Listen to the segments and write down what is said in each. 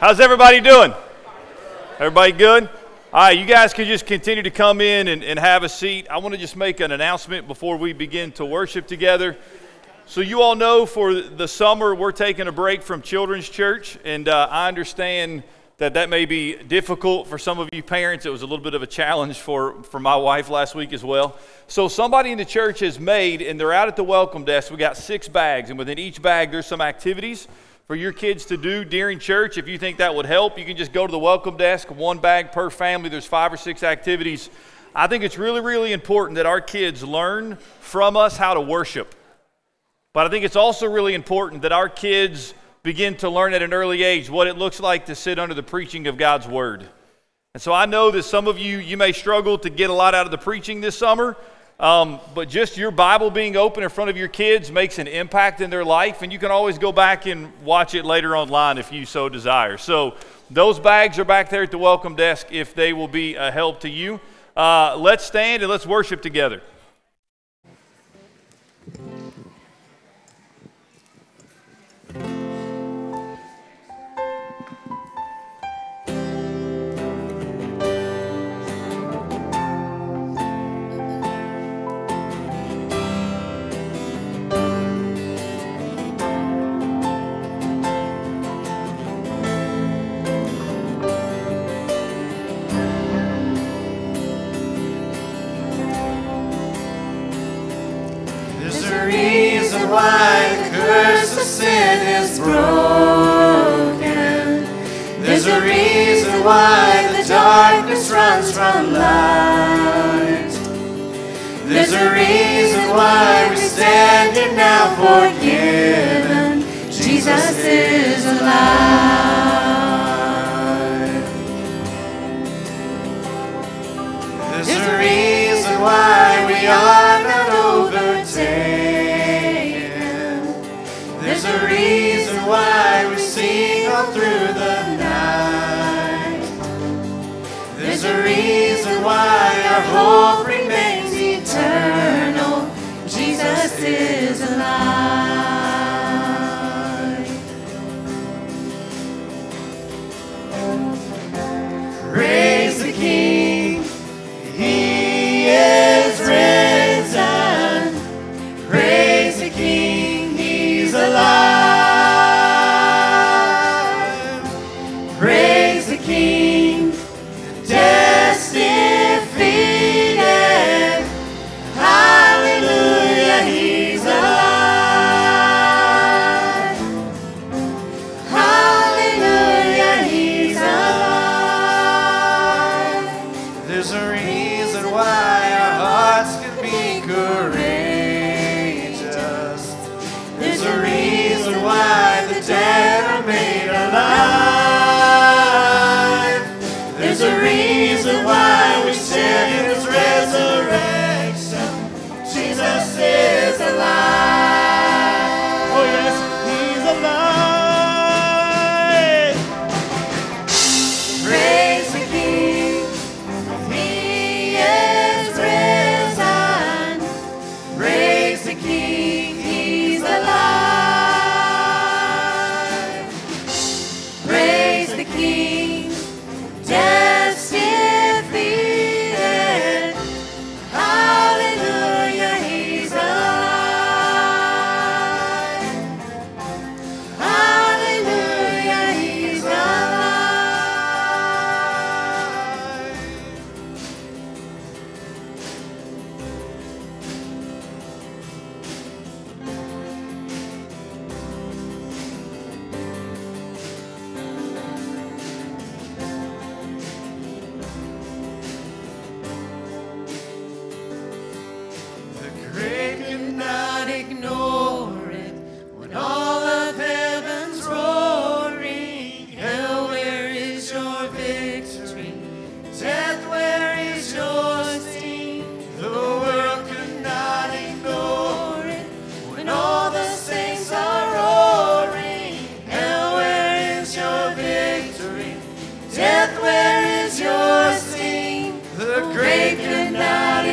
How's everybody doing? Everybody good? All right, you guys can just continue to come in and, and have a seat. I want to just make an announcement before we begin to worship together. So, you all know for the summer, we're taking a break from Children's Church, and uh, I understand that that may be difficult for some of you parents. It was a little bit of a challenge for, for my wife last week as well. So, somebody in the church has made, and they're out at the welcome desk. We got six bags, and within each bag, there's some activities for your kids to do during church. If you think that would help, you can just go to the welcome desk, one bag per family. There's five or six activities. I think it's really, really important that our kids learn from us how to worship. But I think it's also really important that our kids begin to learn at an early age what it looks like to sit under the preaching of God's Word. And so I know that some of you, you may struggle to get a lot out of the preaching this summer. Um, but just your Bible being open in front of your kids makes an impact in their life, and you can always go back and watch it later online if you so desire. So, those bags are back there at the welcome desk if they will be a help to you. Uh, let's stand and let's worship together. Runs from light. There's a reason why we're standing now forgiven. Jesus is alive. There's a reason why we are not overtaken. There's a reason why we sing all through the A reason why our hope remains Death, where is your sting? The grave cannot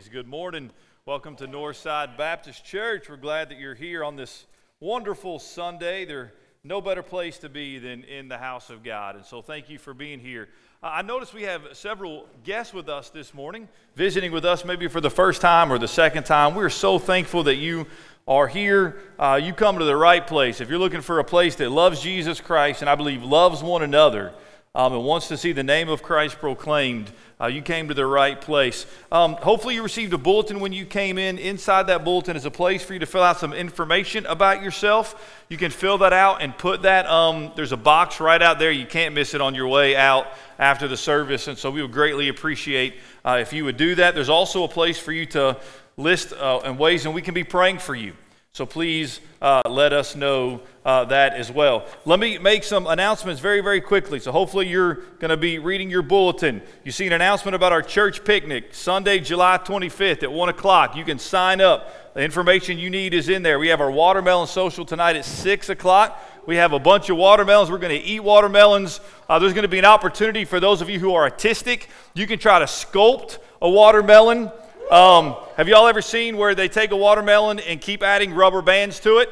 Kings. Good morning. Welcome to Northside Baptist Church. We're glad that you're here on this wonderful Sunday. There's no better place to be than in the house of God. And so thank you for being here. Uh, I noticed we have several guests with us this morning, visiting with us maybe for the first time or the second time. We're so thankful that you are here. Uh, you come to the right place. If you're looking for a place that loves Jesus Christ and I believe loves one another, um, and wants to see the name of Christ proclaimed, uh, you came to the right place. Um, hopefully, you received a bulletin when you came in. Inside that bulletin is a place for you to fill out some information about yourself. You can fill that out and put that. Um, there's a box right out there. You can't miss it on your way out after the service. And so, we would greatly appreciate uh, if you would do that. There's also a place for you to list uh, and ways, and we can be praying for you. So please uh, let us know uh, that as well. Let me make some announcements very, very quickly. So hopefully you're going to be reading your bulletin. You see an announcement about our church picnic, Sunday, July 25th at 1 o'clock. You can sign up. The information you need is in there. We have our watermelon social tonight at 6 o'clock. We have a bunch of watermelons. We're going to eat watermelons. Uh, there's going to be an opportunity for those of you who are artistic. You can try to sculpt a watermelon. Um, have y'all ever seen where they take a watermelon and keep adding rubber bands to it?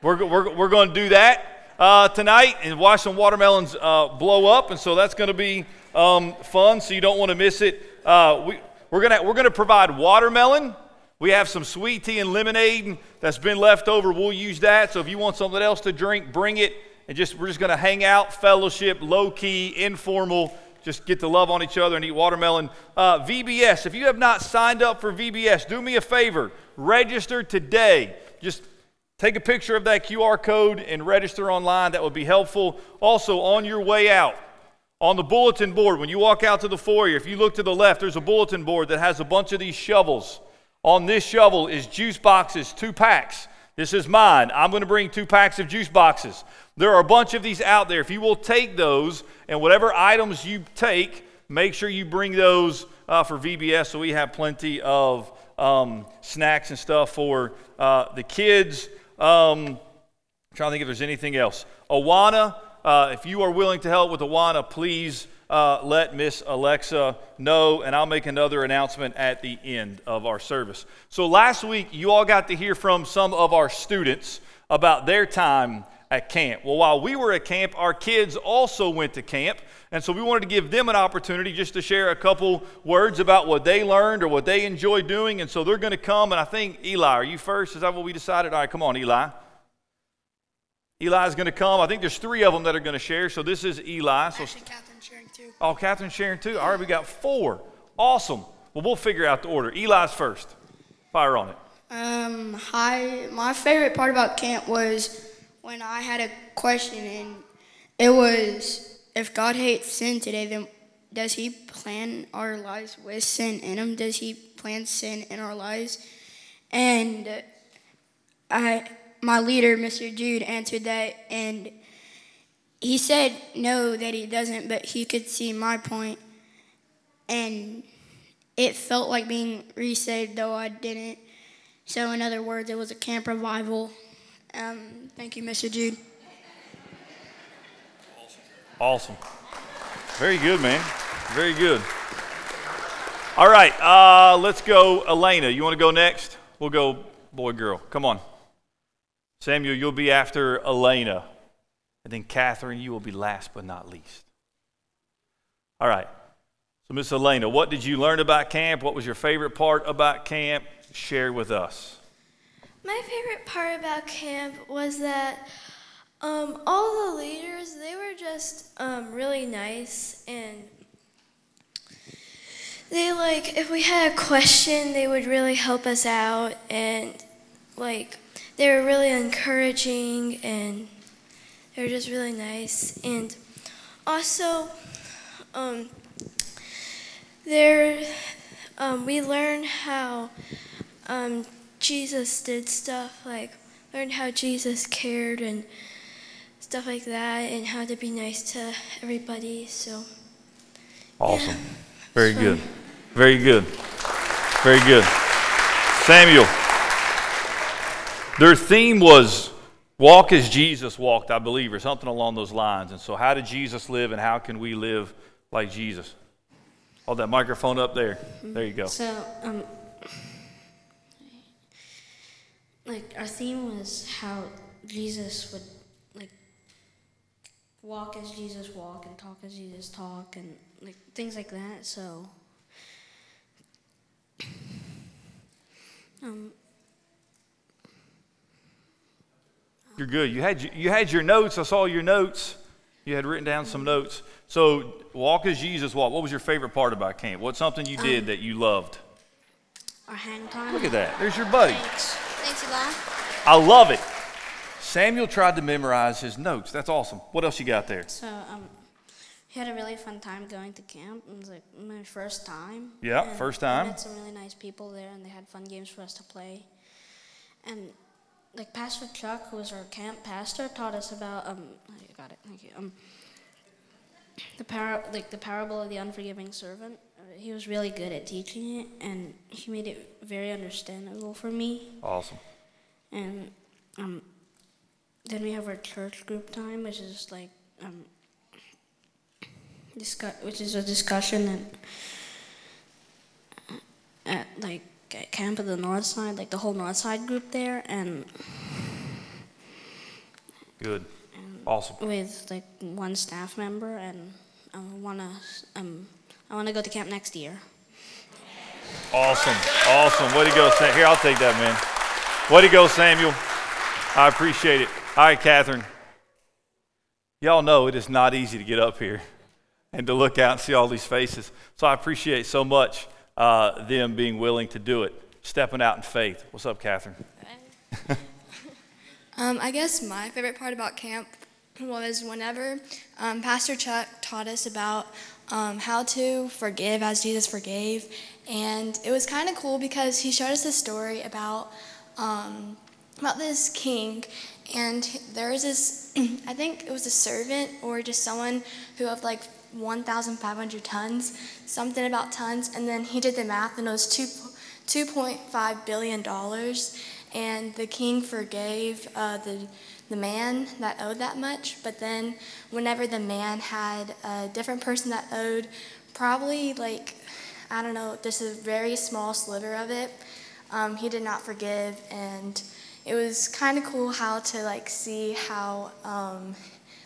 We're, we're, we're going to do that uh, tonight and watch some watermelons uh, blow up. And so that's going to be um, fun, so you don't want to miss it. Uh, we, we're going we're gonna provide watermelon. We have some sweet tea and lemonade that's been left over. We'll use that. So if you want something else to drink, bring it. And just we're just going to hang out, fellowship, low key, informal just get to love on each other and eat watermelon. Uh, VBS, if you have not signed up for VBS, do me a favor, register today. Just take a picture of that QR code and register online. That would be helpful. Also, on your way out, on the bulletin board, when you walk out to the foyer, if you look to the left, there's a bulletin board that has a bunch of these shovels. On this shovel is juice boxes, two packs. This is mine. I'm going to bring two packs of juice boxes. There are a bunch of these out there. If you will take those and whatever items you take, make sure you bring those uh, for VBS so we have plenty of um, snacks and stuff for uh, the kids. Um, trying to think if there's anything else. Awana, uh, if you are willing to help with Awana, please uh, let Miss Alexa know, and I'll make another announcement at the end of our service. So last week, you all got to hear from some of our students about their time at camp. Well, while we were at camp, our kids also went to camp. And so we wanted to give them an opportunity just to share a couple words about what they learned or what they enjoy doing. And so they're going to come. And I think, Eli, are you first? Is that what we decided? All right, come on, Eli. Eli's going to come. I think there's three of them that are going to share. So this is Eli. So Actually, Catherine's sharing too. Oh, Catherine's sharing too. All right, we got four. Awesome. Well, we'll figure out the order. Eli's first. Fire on it. Um, hi. My favorite part about camp was when I had a question, and it was if God hates sin today, then does He plan our lives with sin in Him? Does He plan sin in our lives? And I, my leader, Mr. Jude, answered that, and he said no, that he doesn't, but he could see my point, and it felt like being resaved, though I didn't. So, in other words, it was a camp revival. Um, thank you, Mr. Jude. Awesome. Very good, man. Very good. All right, uh, let's go. Elena, you want to go next? We'll go boy, girl. Come on. Samuel, you'll be after Elena. And then Catherine, you will be last but not least. All right. So, Miss Elena, what did you learn about camp? What was your favorite part about camp? Share with us. My favorite part about camp was that um, all the leaders they were just um, really nice and they like if we had a question they would really help us out and like they were really encouraging and they were just really nice and also um, there um, we learned how um, Jesus did stuff like learned how Jesus cared and stuff like that and how to be nice to everybody. So Awesome. Yeah. Very good. Very good. Very good. Samuel. Their theme was walk as Jesus walked, I believe, or something along those lines. And so, how did Jesus live and how can we live like Jesus? Hold that microphone up there. There you go. So, um, like our theme was how Jesus would like walk as Jesus walk and talk as Jesus talk and like things like that. So um You're good. You had you had your notes. I saw your notes. You had written down some notes. So walk as Jesus walk. What was your favorite part about camp? What's something you did um, that you loved? Our hang time. Look at that. There's your buddy. Thanks. Thanks. I love it. Samuel tried to memorize his notes. That's awesome. What else you got there? So, um, he had a really fun time going to camp. It was like my first time. Yeah, first time. We met some really nice people there, and they had fun games for us to play. and like Pastor Chuck, who was our camp pastor, taught us about um. I got it. Thank you. Um. The par like the parable of the unforgiving servant. Uh, he was really good at teaching it, and he made it very understandable for me. Awesome. And um, then we have our church group time, which is like um, discuss, which is a discussion and at like at camp of the north side, like the whole north side group there, and Good. Awesome. with like one staff member, and I wanna um, I wanna go to camp next year. Awesome. Awesome. Way to go, Sam. Here, I'll take that, man. Way to go, Samuel. I appreciate it. All right, Catherine. Y'all know it is not easy to get up here and to look out and see all these faces. So I appreciate so much uh, them being willing to do it, stepping out in faith. What's up, Catherine? Um, I guess my favorite part about camp was whenever um, Pastor Chuck taught us about um, how to forgive as Jesus forgave. And it was kind of cool because he showed us a story about, um, about this king. And there was this, I think it was a servant or just someone who had like 1,500 tons, something about tons. And then he did the math and it was two, $2.5 billion and the king forgave uh, the, the man that owed that much. But then, whenever the man had a different person that owed probably like, I don't know, just a very small sliver of it, um, he did not forgive. And it was kind of cool how to like see how um,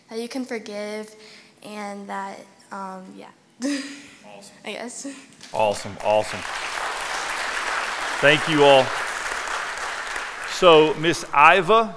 that you can forgive and that, um, yeah. Awesome. I guess. Awesome. Awesome. Thank you all. So, Miss Iva,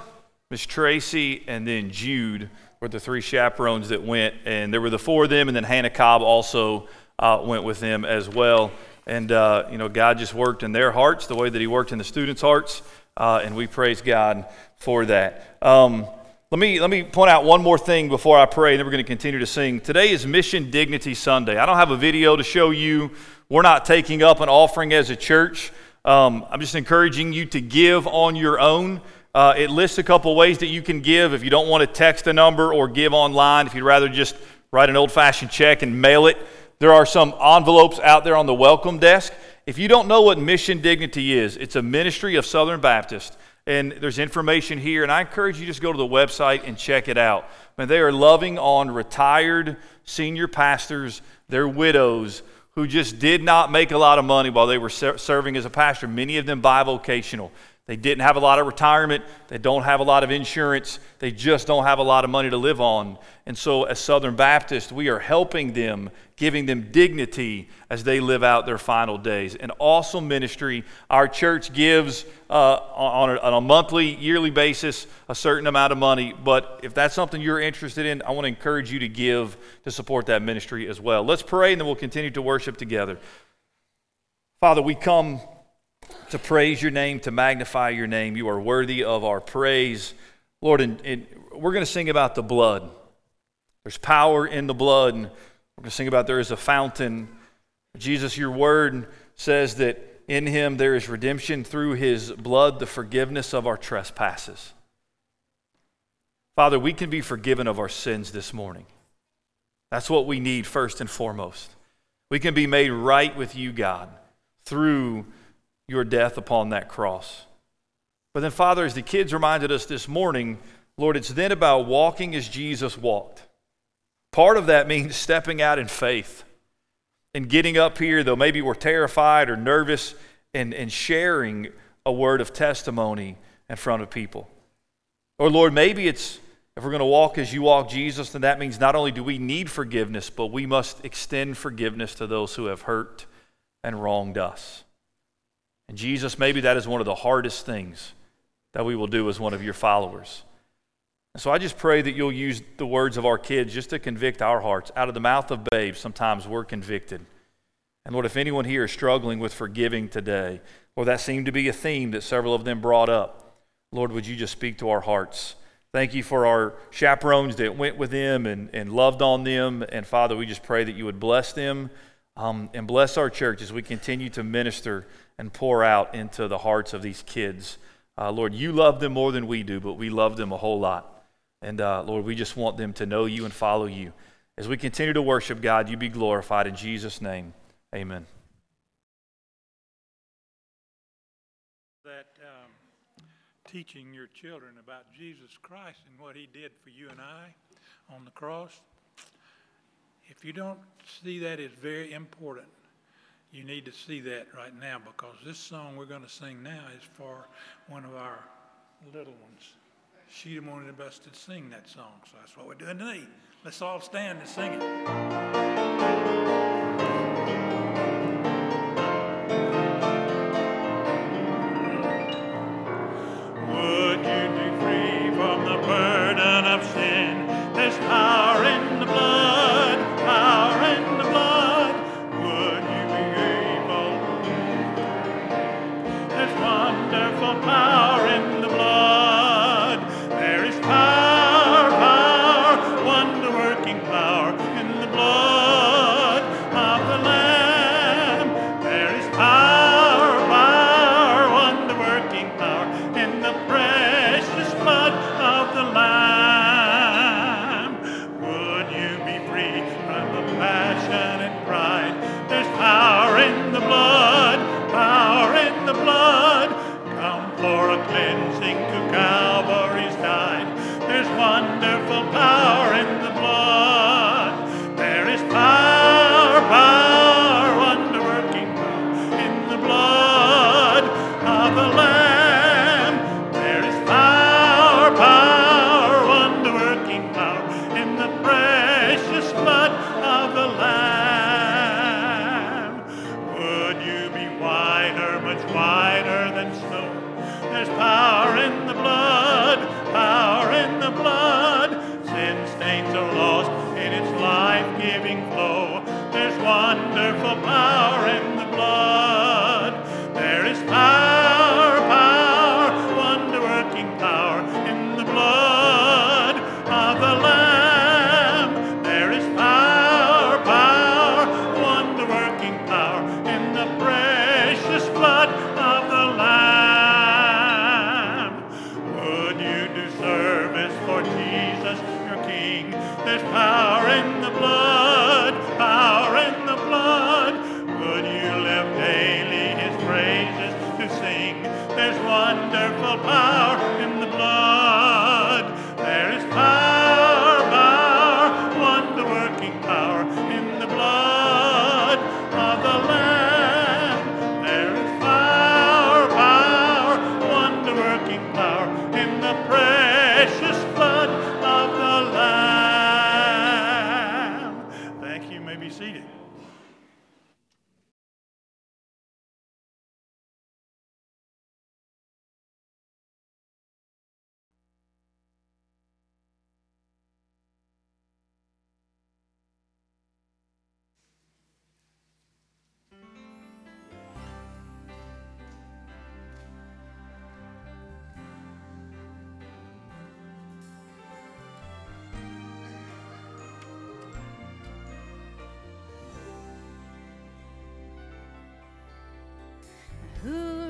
Miss Tracy, and then Jude were the three chaperones that went, and there were the four of them, and then Hannah Cobb also uh, went with them as well. And uh, you know, God just worked in their hearts the way that He worked in the students' hearts, uh, and we praise God for that. Um, let me let me point out one more thing before I pray, and then we're going to continue to sing. Today is Mission Dignity Sunday. I don't have a video to show you. We're not taking up an offering as a church. Um, I'm just encouraging you to give on your own. Uh, it lists a couple ways that you can give if you don't want to text a number or give online, if you'd rather just write an old fashioned check and mail it. There are some envelopes out there on the welcome desk. If you don't know what Mission Dignity is, it's a ministry of Southern Baptist. And there's information here, and I encourage you just go to the website and check it out. And they are loving on retired senior pastors, their widows, who just did not make a lot of money while they were ser- serving as a pastor, many of them bivocational. They didn't have a lot of retirement. They don't have a lot of insurance. They just don't have a lot of money to live on. And so, as Southern Baptists, we are helping them, giving them dignity as they live out their final days. An awesome ministry. Our church gives uh, on, a, on a monthly, yearly basis a certain amount of money. But if that's something you're interested in, I want to encourage you to give to support that ministry as well. Let's pray, and then we'll continue to worship together. Father, we come to praise your name, to magnify your name. You are worthy of our praise. Lord, and, and we're going to sing about the blood. There's power in the blood. And we're going to sing about there is a fountain. Jesus, your word says that in him there is redemption through his blood, the forgiveness of our trespasses. Father, we can be forgiven of our sins this morning. That's what we need first and foremost. We can be made right with you, God, through your death upon that cross. But then, Father, as the kids reminded us this morning, Lord, it's then about walking as Jesus walked. Part of that means stepping out in faith and getting up here, though maybe we're terrified or nervous, and, and sharing a word of testimony in front of people. Or, Lord, maybe it's if we're going to walk as you walk, Jesus, then that means not only do we need forgiveness, but we must extend forgiveness to those who have hurt and wronged us. And Jesus, maybe that is one of the hardest things that we will do as one of your followers. And so I just pray that you'll use the words of our kids just to convict our hearts. Out of the mouth of babes, sometimes we're convicted. And Lord, if anyone here is struggling with forgiving today, or that seemed to be a theme that several of them brought up, Lord, would you just speak to our hearts? Thank you for our chaperones that went with them and, and loved on them. And Father, we just pray that you would bless them um, and bless our church as we continue to minister and pour out into the hearts of these kids. Uh, Lord, you love them more than we do, but we love them a whole lot. And uh, Lord, we just want them to know you and follow you. As we continue to worship, God, you be glorified in Jesus' name. Amen. That um, teaching your children about Jesus Christ and what he did for you and I on the cross, if you don't see that as very important, you need to see that right now because this song we're going to sing now is for one of our little ones. She wanted us to sing that song, so that's what we're doing today. Let's all stand and sing it.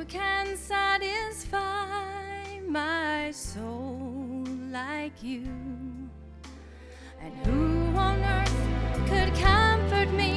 can satisfy my soul like you? And who on earth could comfort me?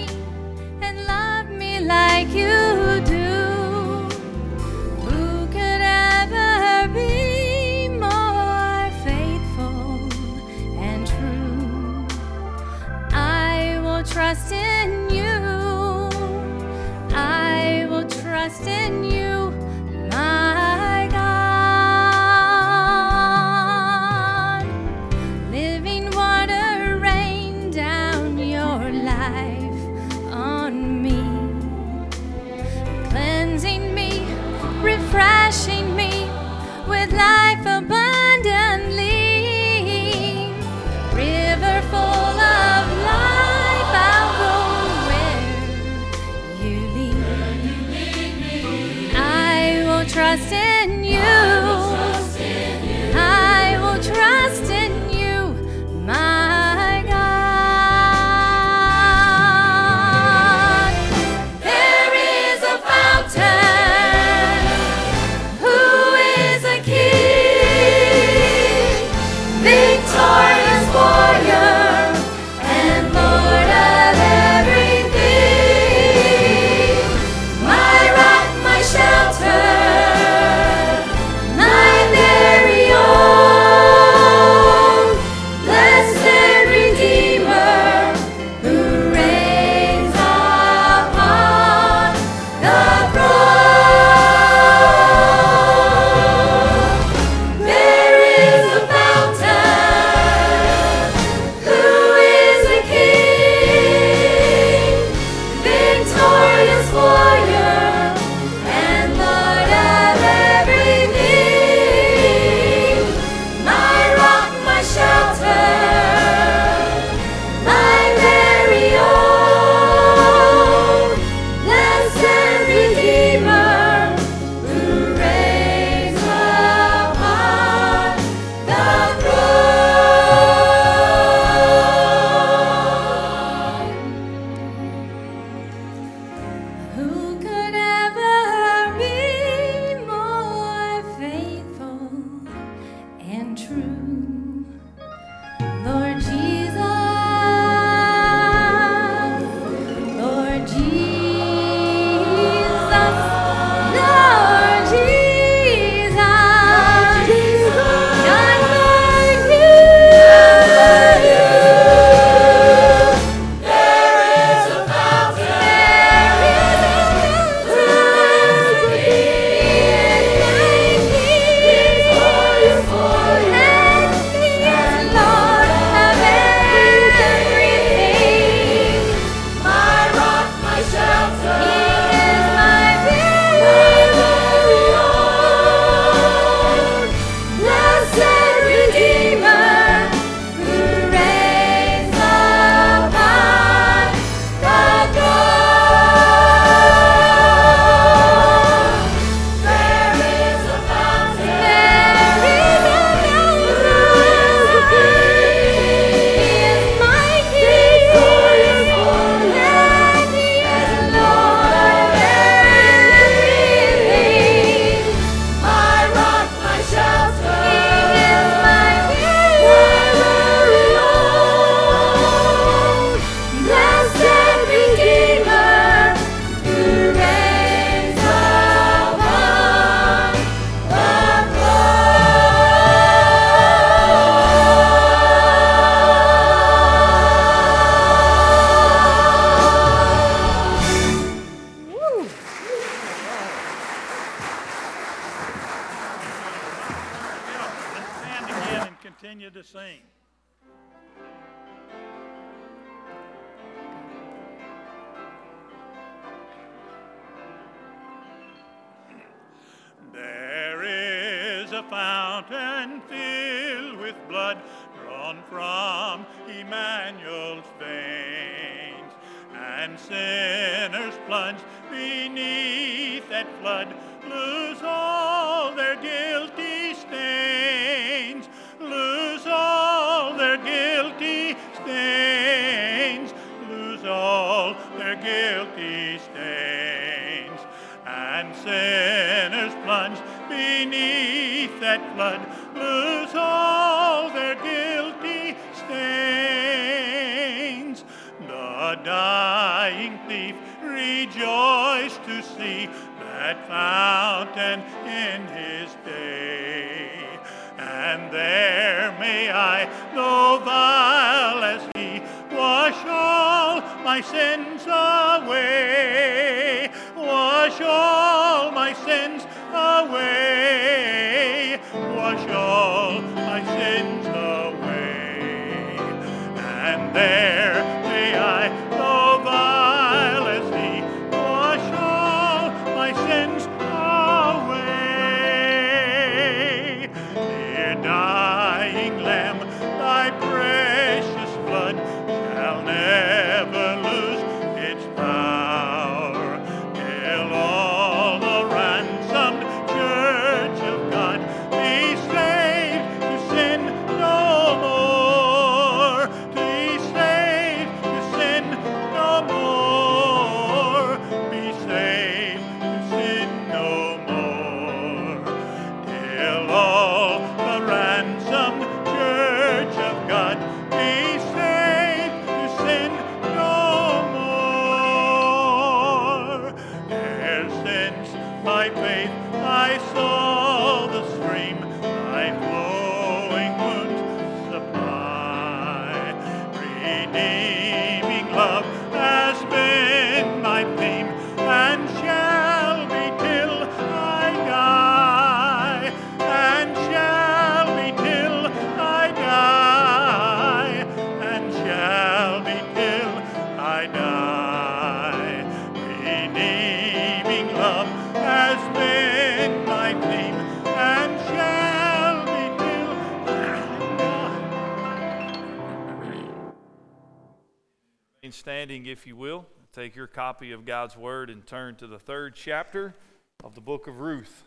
if you will, take your copy of God's Word and turn to the third chapter of the book of Ruth.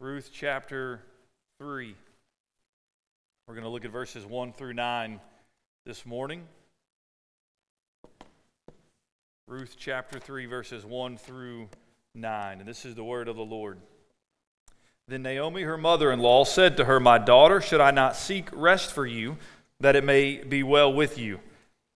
Ruth chapter 3. We're going to look at verses 1 through 9 this morning. Ruth chapter 3, verses 1 through 9. And this is the word of the Lord. Then Naomi, her mother in law, said to her, My daughter, should I not seek rest for you, that it may be well with you?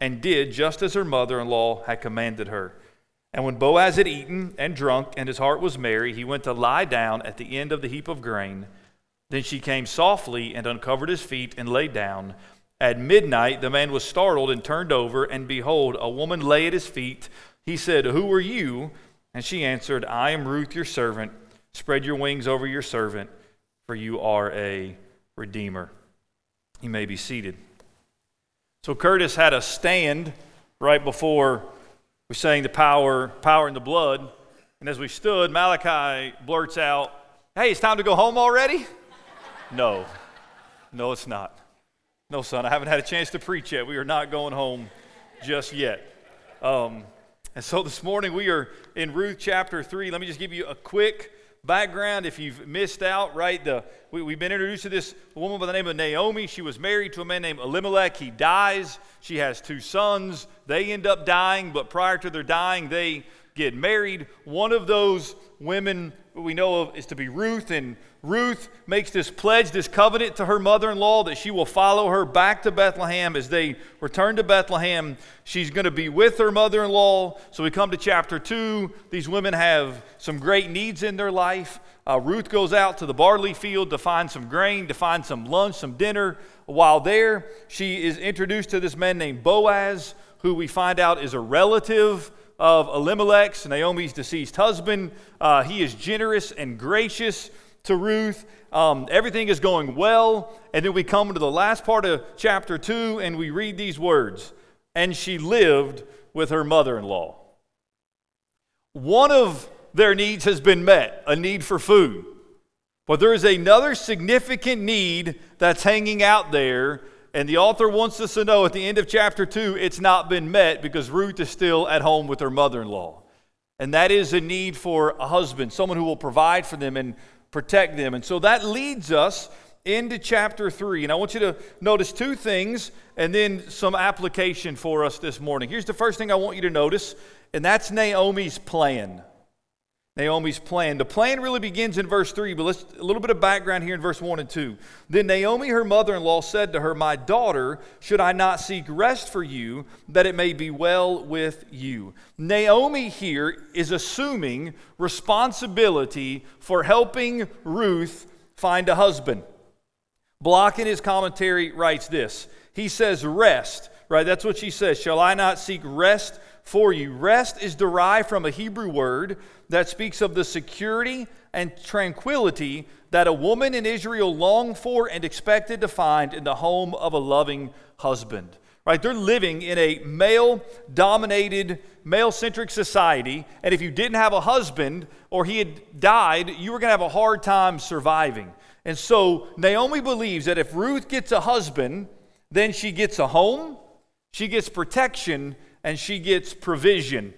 and did just as her mother in law had commanded her. And when Boaz had eaten and drunk, and his heart was merry, he went to lie down at the end of the heap of grain. Then she came softly and uncovered his feet and lay down. At midnight, the man was startled and turned over, and behold, a woman lay at his feet. He said, Who are you? And she answered, I am Ruth, your servant. Spread your wings over your servant, for you are a redeemer. You may be seated. So Curtis had a stand right before we sang the power, power in the blood. And as we stood, Malachi blurts out, Hey, it's time to go home already? No, no, it's not. No, son, I haven't had a chance to preach yet. We are not going home just yet. Um, and so this morning we are in Ruth chapter 3. Let me just give you a quick background if you've missed out, right? The, we, have been introduced to this woman by the name of Naomi. She was married to a man named Elimelech. He dies. She has two sons. They end up dying, but prior to their dying, they get married. One of those women we know of is to be Ruth, and Ruth makes this pledge, this covenant to her mother in law that she will follow her back to Bethlehem. As they return to Bethlehem, she's going to be with her mother in law. So we come to chapter 2. These women have some great needs in their life. Uh, Ruth goes out to the barley field to find some grain, to find some lunch, some dinner. While there, she is introduced to this man named Boaz, who we find out is a relative of Elimelech's, Naomi's deceased husband. Uh, he is generous and gracious to Ruth. Um, everything is going well. And then we come to the last part of chapter 2 and we read these words And she lived with her mother in law. One of their needs has been met a need for food. But there is another significant need that's hanging out there and the author wants us to know at the end of chapter 2, it's not been met because Ruth is still at home with her mother in law. And that is a need for a husband, someone who will provide for them and protect them. And so that leads us into chapter 3. And I want you to notice two things and then some application for us this morning. Here's the first thing I want you to notice, and that's Naomi's plan. Naomi's plan. The plan really begins in verse 3, but let's a little bit of background here in verse 1 and 2. Then Naomi, her mother in law, said to her, My daughter, should I not seek rest for you, that it may be well with you? Naomi here is assuming responsibility for helping Ruth find a husband. Block in his commentary writes this He says, Rest, right? That's what she says. Shall I not seek rest for you? Rest is derived from a Hebrew word that speaks of the security and tranquility that a woman in Israel longed for and expected to find in the home of a loving husband. Right? They're living in a male dominated, male centric society, and if you didn't have a husband or he had died, you were going to have a hard time surviving. And so Naomi believes that if Ruth gets a husband, then she gets a home, she gets protection, and she gets provision.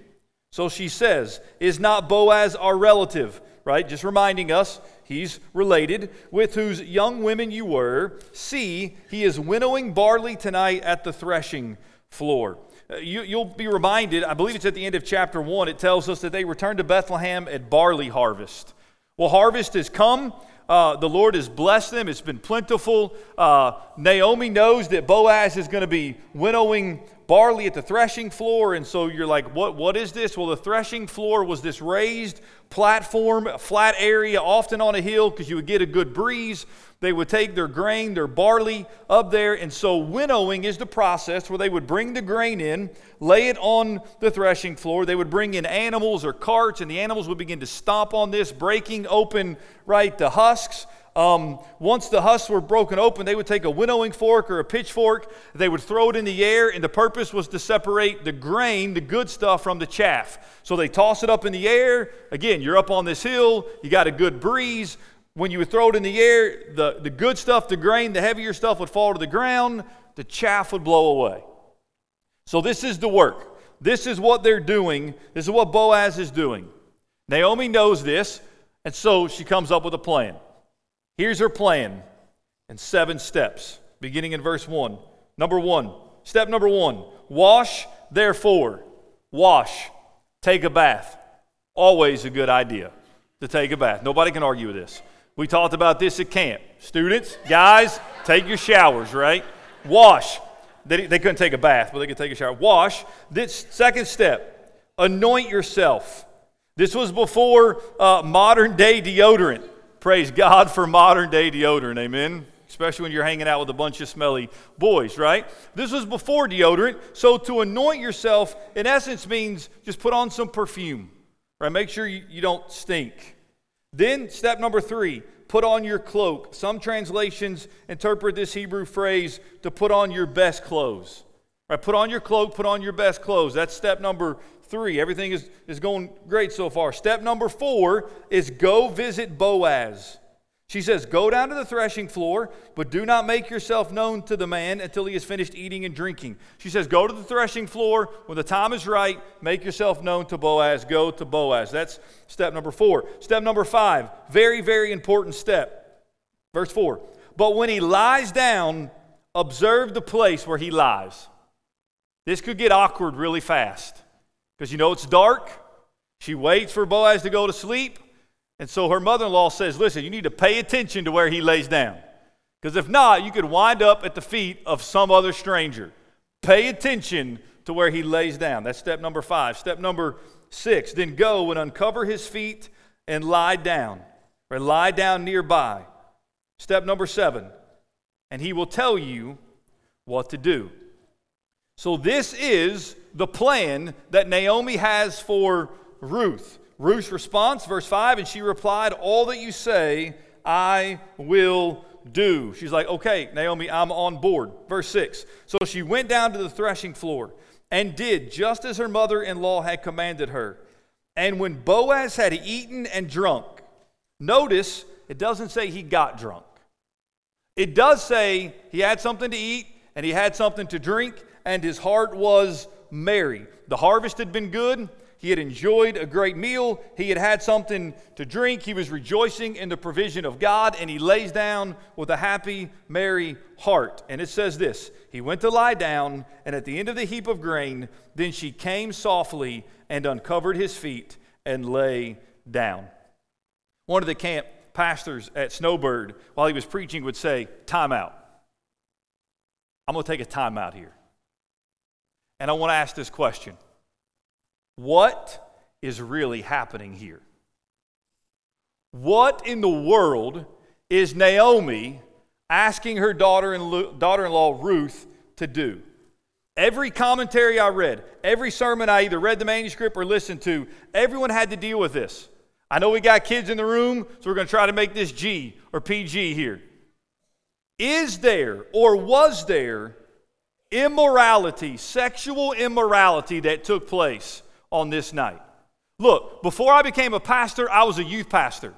So she says, Is not Boaz our relative? Right? Just reminding us, he's related, with whose young women you were. See, he is winnowing barley tonight at the threshing floor. Uh, you, will be reminded, I believe it's at the end of chapter 1, it tells us that they returned to Bethlehem at barley harvest. Well, harvest has come. Uh, the Lord has blessed them. It's been plentiful. Uh, Naomi knows that Boaz is going to be winnowing barley at the threshing floor. And so you're like, what, what is this? Well, the threshing floor was this raised platform, flat area, often on a hill because you would get a good breeze. They would take their grain, their barley up there. And so winnowing is the process where they would bring the grain in, lay it on the threshing floor. They would bring in animals or carts, and the animals would begin to stomp on this, breaking open, right, the husks. Um, once the husks were broken open, they would take a winnowing fork or a pitchfork, they would throw it in the air, and the purpose was to separate the grain, the good stuff, from the chaff. So they toss it up in the air. Again, you're up on this hill, you got a good breeze. when you would throw it in the air, the, the good stuff, the grain, the heavier stuff would fall to the ground, the chaff would blow away. So, this is the work. This is what they're doing. This is what Boaz is doing. Naomi knows this, and so she comes up with a plan. Here's her plan in seven steps, beginning in verse 1. Number one, step number one wash, therefore, wash, take a bath. Always a good idea to take a bath. Nobody can argue with this. We talked about this at camp. Students, guys, take your showers, right? Wash. They, they couldn't take a bath, but they could take a shower. Wash. This second step, anoint yourself. This was before uh, modern day deodorant. Praise God for modern day deodorant. Amen. Especially when you're hanging out with a bunch of smelly boys, right? This was before deodorant. So to anoint yourself, in essence, means just put on some perfume, right? Make sure you, don't stink. Then, step number three, put on your cloak. Some translations interpret this Hebrew phrase to put on your best clothes. Right? Put on your cloak, put on your best clothes. That's step number three. Everything is, is going great so far. Step number four is go visit Boaz. She says, Go down to the threshing floor, but do not make yourself known to the man until he has finished eating and drinking. She says, Go to the threshing floor. When the time is right, make yourself known to Boaz. Go to Boaz. That's step number four. Step number five, very, very important step. Verse four. But when he lies down, observe the place where he lies. This could get awkward really fast because you know it's dark. She waits for Boaz to go to sleep. And so her mother in law says, Listen, you need to pay attention to where he lays down. Because if not, you could wind up at the feet of some other stranger. Pay attention to where he lays down. That's step number five. Step number six, then go and uncover his feet and lie down, or lie down nearby. Step number seven, and he will tell you what to do. So, this is the plan that Naomi has for Ruth. Ruth's response, verse 5, and she replied, All that you say, I will do. She's like, Okay, Naomi, I'm on board. Verse 6. So she went down to the threshing floor and did just as her mother in law had commanded her. And when Boaz had eaten and drunk, notice it doesn't say he got drunk. It does say he had something to eat and he had something to drink, and his heart was merry. The harvest had been good. He had enjoyed a great meal. He had had something to drink. He was rejoicing in the provision of God, and he lays down with a happy, merry heart. And it says this He went to lie down, and at the end of the heap of grain, then she came softly and uncovered his feet and lay down. One of the camp pastors at Snowbird, while he was preaching, would say, Time out. I'm going to take a time out here. And I want to ask this question What is really happening here? What in the world is Naomi asking her daughter in law Ruth to do? Every commentary I read, every sermon I either read the manuscript or listened to, everyone had to deal with this. I know we got kids in the room, so we're going to try to make this G or PG here. Is there or was there immorality, sexual immorality that took place on this night? Look, before I became a pastor, I was a youth pastor.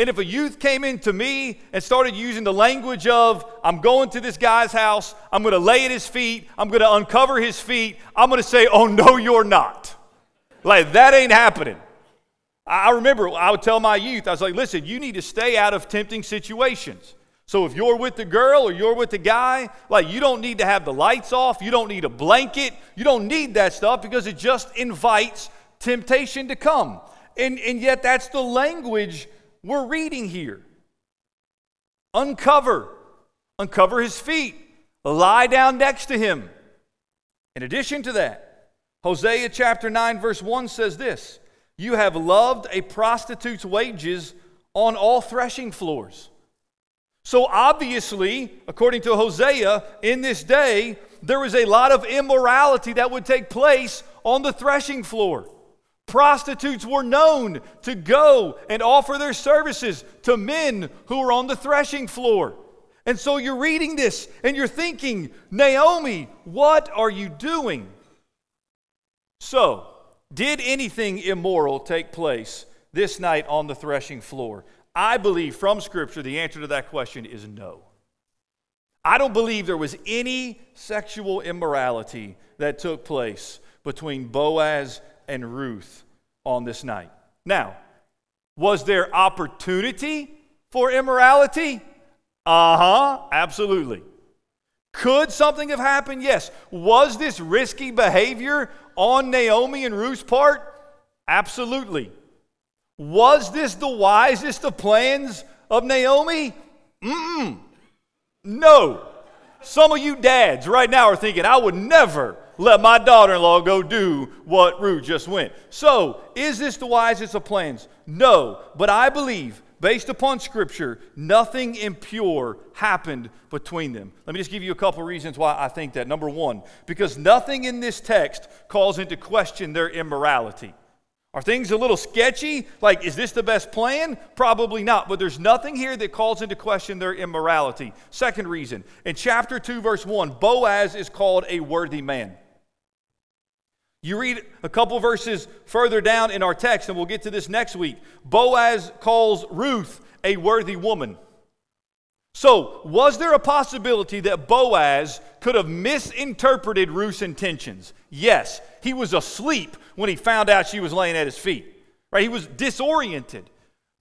And if a youth came into me and started using the language of, I'm going to this guy's house, I'm going to lay at his feet, I'm going to uncover his feet, I'm going to say, Oh, no, you're not. Like, that ain't happening. I remember I would tell my youth, I was like, Listen, you need to stay out of tempting situations. So if you're with the girl or you're with the guy, like you don't need to have the lights off, you don't need a blanket, you don't need that stuff because it just invites temptation to come. And, and yet that's the language we're reading here. Uncover, uncover his feet, lie down next to him. In addition to that, Hosea chapter 9, verse 1 says this You have loved a prostitute's wages on all threshing floors. So, obviously, according to Hosea, in this day, there was a lot of immorality that would take place on the threshing floor. Prostitutes were known to go and offer their services to men who were on the threshing floor. And so you're reading this and you're thinking, Naomi, what are you doing? So, did anything immoral take place this night on the threshing floor? I believe from Scripture the answer to that question is no. I don't believe there was any sexual immorality that took place between Boaz and Ruth on this night. Now, was there opportunity for immorality? Uh huh, absolutely. Could something have happened? Yes. Was this risky behavior on Naomi and Ruth's part? Absolutely. Was this the wisest of plans of Naomi? Mm-mm. No. Some of you dads right now are thinking, I would never let my daughter in law go do what Ruth just went. So, is this the wisest of plans? No. But I believe, based upon Scripture, nothing impure happened between them. Let me just give you a couple reasons why I think that. Number one, because nothing in this text calls into question their immorality. Are things a little sketchy? Like, is this the best plan? Probably not, but there's nothing here that calls into question their immorality. Second reason, in chapter 2, verse 1, Boaz is called a worthy man. You read a couple verses further down in our text, and we'll get to this next week. Boaz calls Ruth a worthy woman. So, was there a possibility that Boaz could have misinterpreted Ruth's intentions? Yes. He was asleep when he found out she was laying at his feet. Right? He was disoriented.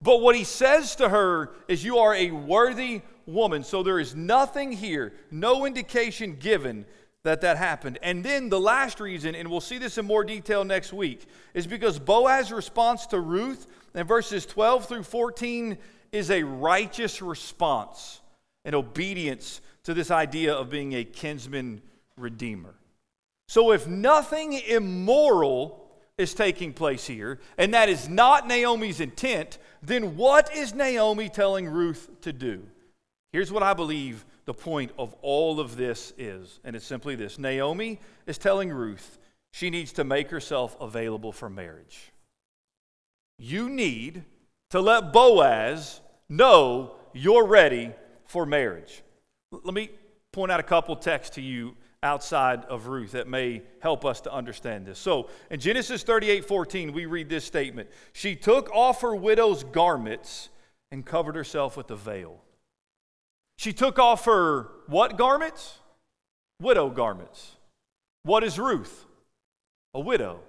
But what he says to her is, You are a worthy woman. So there is nothing here, no indication given that that happened. And then the last reason, and we'll see this in more detail next week, is because Boaz's response to Ruth in verses 12 through 14 is a righteous response and obedience to this idea of being a kinsman redeemer. So if nothing immoral is taking place here, and that is not Naomi's intent, then what is Naomi telling Ruth to do? Here's what I believe the point of all of this is, and it's simply this Naomi is telling Ruth she needs to make herself available for marriage. You need to let Boaz know you're ready for marriage. Let me point out a couple texts to you outside of Ruth that may help us to understand this. So in Genesis 38 14, we read this statement She took off her widow's garments and covered herself with a veil. She took off her what garments? Widow garments. What is Ruth? A widow.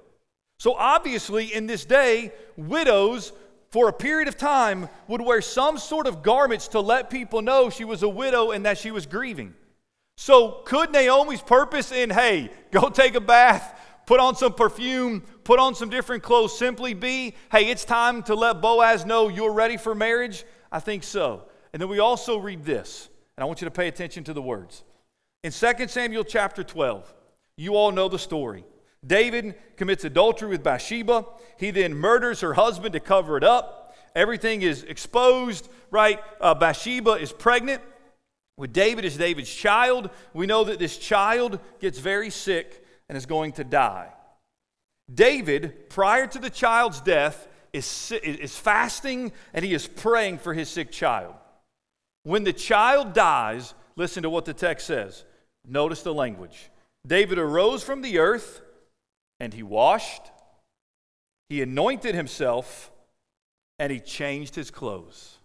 So obviously, in this day, widows for a period of time would wear some sort of garments to let people know she was a widow and that she was grieving. So, could Naomi's purpose in, hey, go take a bath, put on some perfume, put on some different clothes simply be, hey, it's time to let Boaz know you're ready for marriage? I think so. And then we also read this, and I want you to pay attention to the words. In 2 Samuel chapter 12, you all know the story. David commits adultery with Bathsheba. He then murders her husband to cover it up. Everything is exposed, right? Uh, Bathsheba is pregnant with David as David's child. We know that this child gets very sick and is going to die. David, prior to the child's death, is, is fasting and he is praying for his sick child. When the child dies, listen to what the text says. Notice the language. David arose from the earth and he washed, he anointed himself, and he changed his clothes.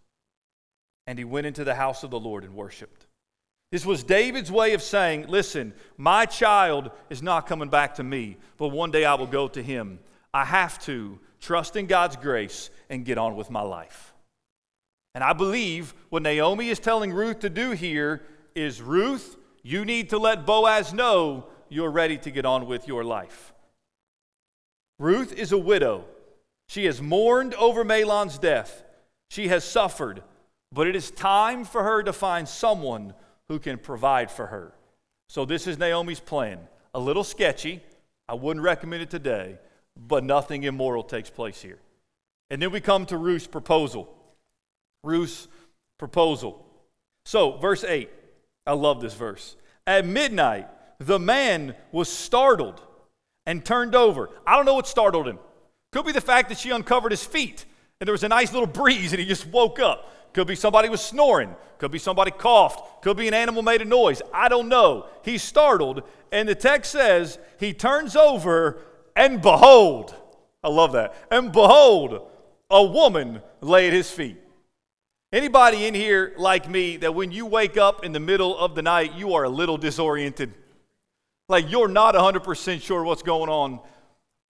And he went into the house of the Lord and worshiped. This was David's way of saying, Listen, my child is not coming back to me, but one day I will go to him. I have to trust in God's grace and get on with my life. And I believe what Naomi is telling Ruth to do here is Ruth, you need to let Boaz know you're ready to get on with your life. Ruth is a widow. She has mourned over Mahlon's death. She has suffered, but it is time for her to find someone who can provide for her. So, this is Naomi's plan. A little sketchy. I wouldn't recommend it today, but nothing immoral takes place here. And then we come to Ruth's proposal. Ruth's proposal. So, verse 8. I love this verse. At midnight, the man was startled and turned over. I don't know what startled him. Could be the fact that she uncovered his feet and there was a nice little breeze and he just woke up. Could be somebody was snoring. Could be somebody coughed. Could be an animal made a noise. I don't know. He's startled, and the text says he turns over, and behold, I love that. And behold, a woman lay at his feet. Anybody in here like me that when you wake up in the middle of the night, you are a little disoriented? Like you're not 100% sure what's going on.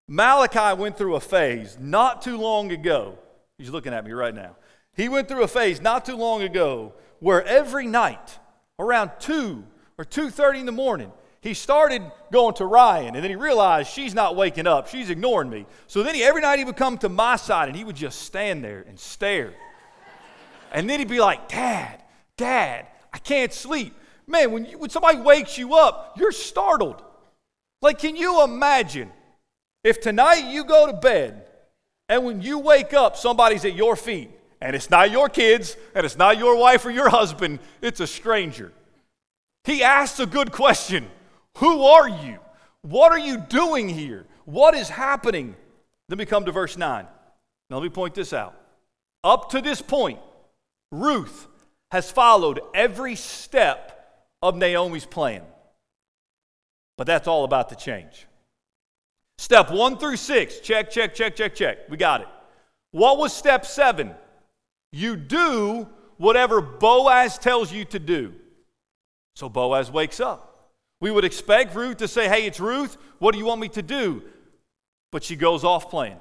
Malachi went through a phase not too long ago. He's looking at me right now. He went through a phase not too long ago where every night around 2 or 2:30 in the morning, he started going to Ryan and then he realized she's not waking up. She's ignoring me. So then he, every night he would come to my side and he would just stand there and stare. And then he'd be like, "Dad, dad, I can't sleep." Man, when, you, when somebody wakes you up, you're startled. Like, can you imagine if tonight you go to bed and when you wake up, somebody's at your feet and it's not your kids and it's not your wife or your husband, it's a stranger? He asks a good question Who are you? What are you doing here? What is happening? Then we come to verse 9. Now, let me point this out. Up to this point, Ruth has followed every step of Naomi's plan. But that's all about to change. Step one through six check, check, check, check, check. We got it. What was step seven? You do whatever Boaz tells you to do. So Boaz wakes up. We would expect Ruth to say, Hey, it's Ruth. What do you want me to do? But she goes off plan.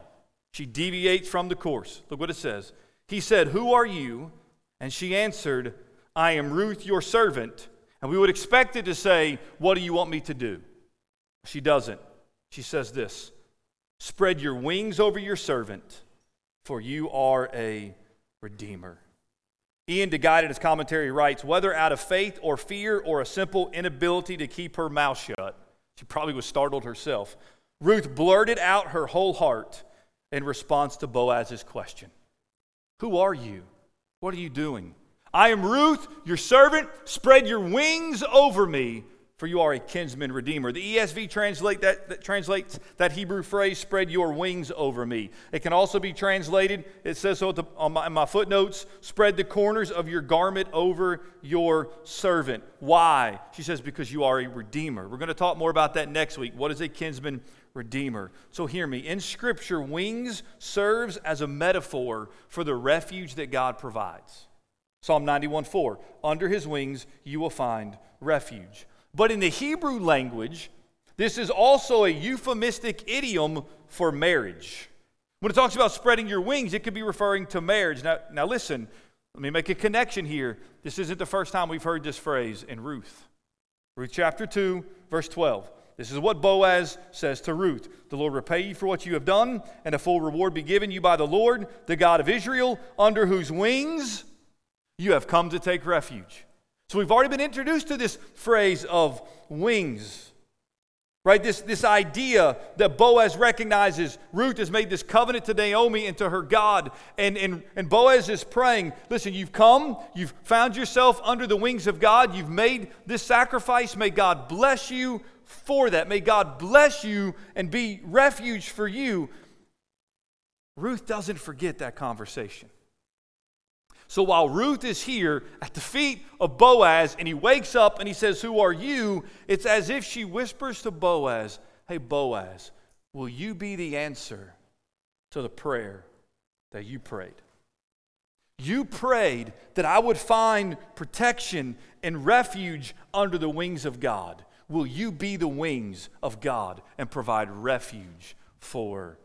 She deviates from the course. Look what it says. He said, Who are you? And she answered, I am Ruth, your servant. And we would expect it to say, What do you want me to do? She doesn't. She says this Spread your wings over your servant, for you are a redeemer. Iain Duguid in his commentary writes Whether out of faith or fear or a simple inability to keep her mouth shut, she probably was startled herself. Ruth blurted out her whole heart in response to Boaz's question Who are you? What are you doing? I am Ruth, your servant. Spread your wings over me, for you are a kinsman redeemer. The ESV translate that, that, translates that Hebrew phrase, spread your wings over me. It can also be translated, it says so the, on my, my footnotes, spread the corners of your garment over your servant. Why? She says, because you are a redeemer. We're going to talk more about that next week. What is a kinsman redeemer? So hear me. In Scripture, wings serves as a metaphor for the refuge that God provides. Psalm 91 4. Under his wings you will find refuge. But in the Hebrew language, this is also a euphemistic idiom for marriage. When it talks about spreading your wings, it could be referring to marriage. Now, now listen, let me make a connection here. This isn't the first time we've heard this phrase in Ruth. Ruth chapter 2, verse 12. This is what Boaz says to Ruth The Lord repay you for what you have done, and a full reward be given you by the Lord, the God of Israel, under whose wings you have come to take refuge. So we've already been introduced to this phrase of wings. Right? This, this idea that Boaz recognizes Ruth has made this covenant to Naomi and to her God. And, and, and Boaz is praying, listen, you've come, you've found yourself under the wings of God, you've made this sacrifice. May God bless you for that. May God bless you and be refuge for you. Ruth doesn't forget that conversation. So while Ruth is here at the feet of Boaz and he wakes up and he says, Who are you? It's as if she whispers to Boaz, Hey, Boaz, will you be the answer to the prayer that you prayed? You prayed that I would find protection and refuge under the wings of God. Will you be the wings of God and provide refuge for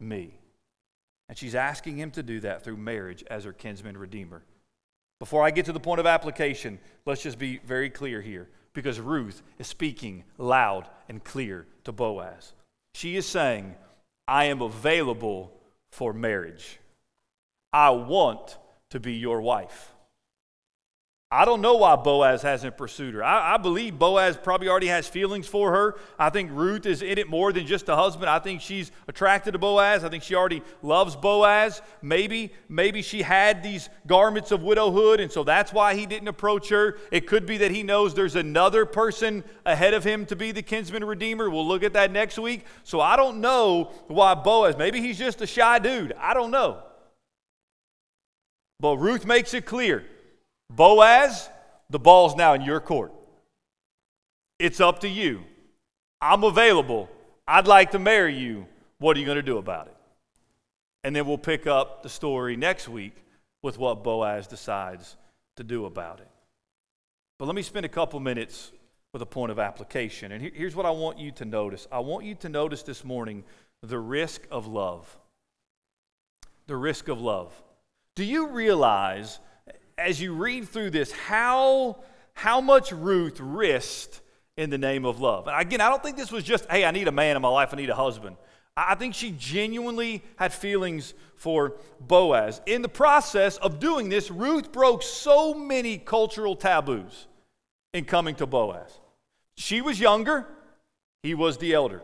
me? And she's asking him to do that through marriage as her kinsman redeemer. Before I get to the point of application, let's just be very clear here because Ruth is speaking loud and clear to Boaz. She is saying, I am available for marriage. I want to be your wife. I don't know why Boaz hasn't pursued her. I, I, believe Boaz probably already has feelings for her. I think Ruth is in it more than just a husband. I think she's attracted to Boaz. I think she already loves Boaz. Maybe, maybe she had these garments of widowhood, and so that's why he didn't approach her. It could be that he knows there's another person ahead of him to be the kinsman redeemer. We'll look at that next week. So I don't know why Boaz, maybe he's just a shy dude. I don't know. But Ruth makes it clear Boaz, the ball's now in your court. It's up to you. I'm available. I'd like to marry you. What are you going to do about it? And then we'll pick up the story next week with what Boaz decides to do about it. But let me spend a couple minutes with a point of application. And here's what I want you to notice I want you to notice this morning the risk of love. The risk of love. Do you realize, as you read through this, how, how much Ruth risked in the name of love? And again, I don't think this was just, hey, I need a man in my life, I need a husband. I think she genuinely had feelings for Boaz. In the process of doing this, Ruth broke so many cultural taboos in coming to Boaz. She was younger, he was the elder.